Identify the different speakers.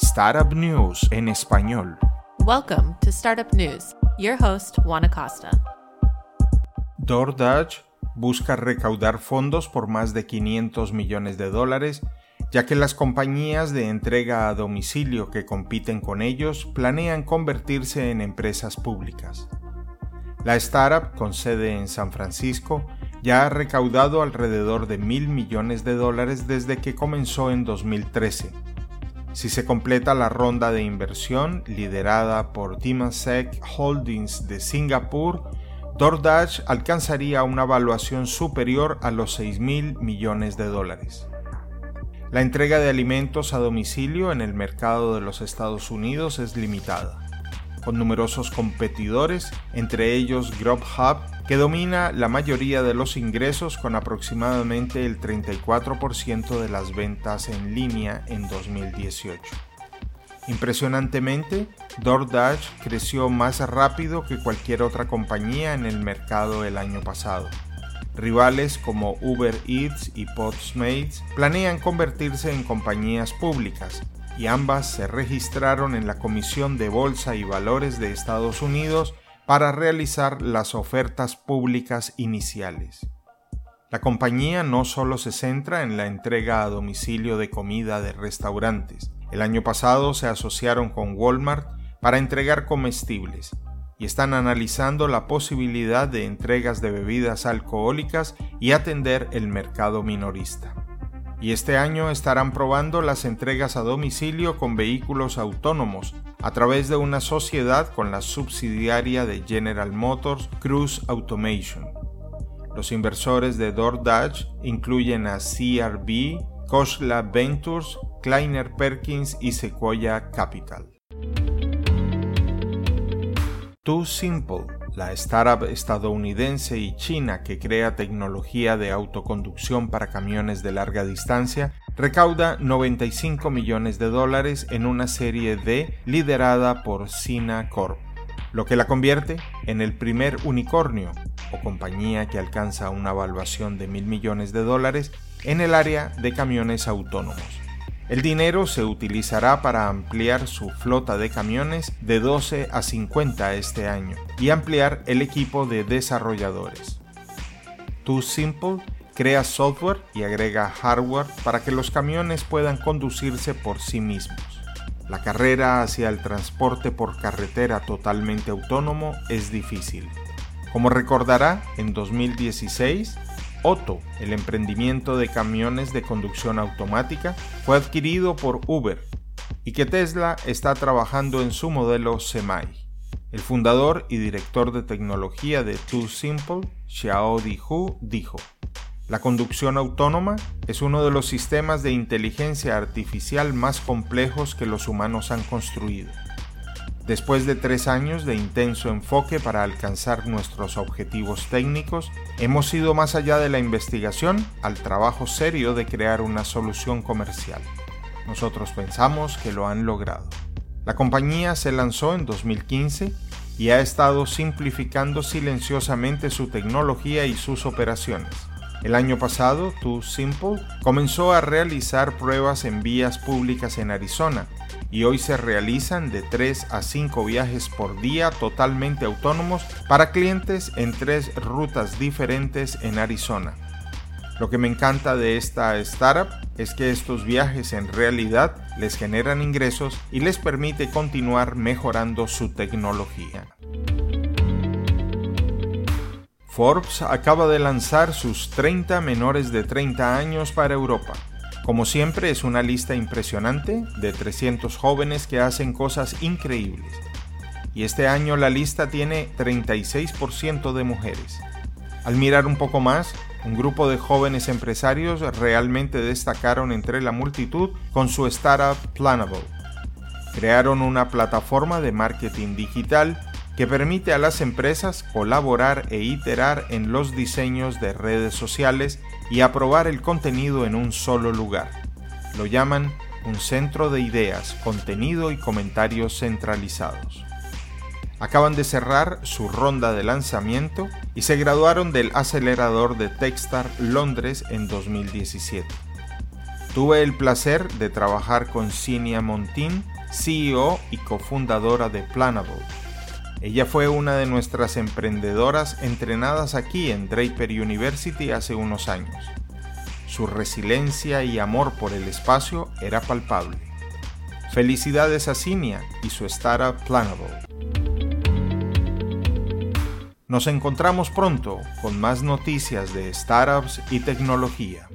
Speaker 1: Startup News en español.
Speaker 2: Welcome to Startup News. Your host, Juan Acosta.
Speaker 1: DoorDash busca recaudar fondos por más de 500 millones de dólares, ya que las compañías de entrega a domicilio que compiten con ellos planean convertirse en empresas públicas. La startup, con sede en San Francisco, ya ha recaudado alrededor de mil millones de dólares desde que comenzó en 2013. Si se completa la ronda de inversión liderada por Temasek Holdings de Singapur, DoorDash alcanzaría una valuación superior a los 6 mil millones de dólares. La entrega de alimentos a domicilio en el mercado de los Estados Unidos es limitada con numerosos competidores, entre ellos Grubhub, que domina la mayoría de los ingresos con aproximadamente el 34% de las ventas en línea en 2018. Impresionantemente, DoorDash creció más rápido que cualquier otra compañía en el mercado el año pasado. Rivales como Uber Eats y Postmates planean convertirse en compañías públicas, y ambas se registraron en la Comisión de Bolsa y Valores de Estados Unidos para realizar las ofertas públicas iniciales. La compañía no solo se centra en la entrega a domicilio de comida de restaurantes. El año pasado se asociaron con Walmart para entregar comestibles y están analizando la posibilidad de entregas de bebidas alcohólicas y atender el mercado minorista y este año estarán probando las entregas a domicilio con vehículos autónomos a través de una sociedad con la subsidiaria de General Motors Cruise Automation. Los inversores de DoorDash incluyen a CRB, Koshla Ventures, Kleiner Perkins y Sequoia Capital. Too Simple la startup estadounidense y china que crea tecnología de autoconducción para camiones de larga distancia, recauda 95 millones de dólares en una serie D liderada por Sina Corp, lo que la convierte en el primer unicornio o compañía que alcanza una evaluación de mil millones de dólares en el área de camiones autónomos. El dinero se utilizará para ampliar su flota de camiones de 12 a 50 este año y ampliar el equipo de desarrolladores. Too Simple crea software y agrega hardware para que los camiones puedan conducirse por sí mismos. La carrera hacia el transporte por carretera totalmente autónomo es difícil. Como recordará, en 2016 Otto, el emprendimiento de camiones de conducción automática, fue adquirido por Uber y que Tesla está trabajando en su modelo Semi. El fundador y director de tecnología de Too Simple, Xiao Hu, dijo, la conducción autónoma es uno de los sistemas de inteligencia artificial más complejos que los humanos han construido. Después de tres años de intenso enfoque para alcanzar nuestros objetivos técnicos, hemos ido más allá de la investigación al trabajo serio de crear una solución comercial. Nosotros pensamos que lo han logrado. La compañía se lanzó en 2015 y ha estado simplificando silenciosamente su tecnología y sus operaciones. El año pasado, Too Simple comenzó a realizar pruebas en vías públicas en Arizona y hoy se realizan de 3 a 5 viajes por día totalmente autónomos para clientes en tres rutas diferentes en Arizona. Lo que me encanta de esta startup es que estos viajes en realidad les generan ingresos y les permite continuar mejorando su tecnología. Forbes acaba de lanzar sus 30 menores de 30 años para Europa. Como siempre es una lista impresionante de 300 jóvenes que hacen cosas increíbles. Y este año la lista tiene 36% de mujeres. Al mirar un poco más, un grupo de jóvenes empresarios realmente destacaron entre la multitud con su startup Planable. Crearon una plataforma de marketing digital que permite a las empresas colaborar e iterar en los diseños de redes sociales y aprobar el contenido en un solo lugar. Lo llaman un centro de ideas, contenido y comentarios centralizados. Acaban de cerrar su ronda de lanzamiento y se graduaron del acelerador de Techstar Londres en 2017. Tuve el placer de trabajar con Cinia Montín, CEO y cofundadora de Planable. Ella fue una de nuestras emprendedoras entrenadas aquí en Draper University hace unos años. Su resiliencia y amor por el espacio era palpable. Felicidades a Cinia y su startup Planable. Nos encontramos pronto con más noticias de startups y tecnología.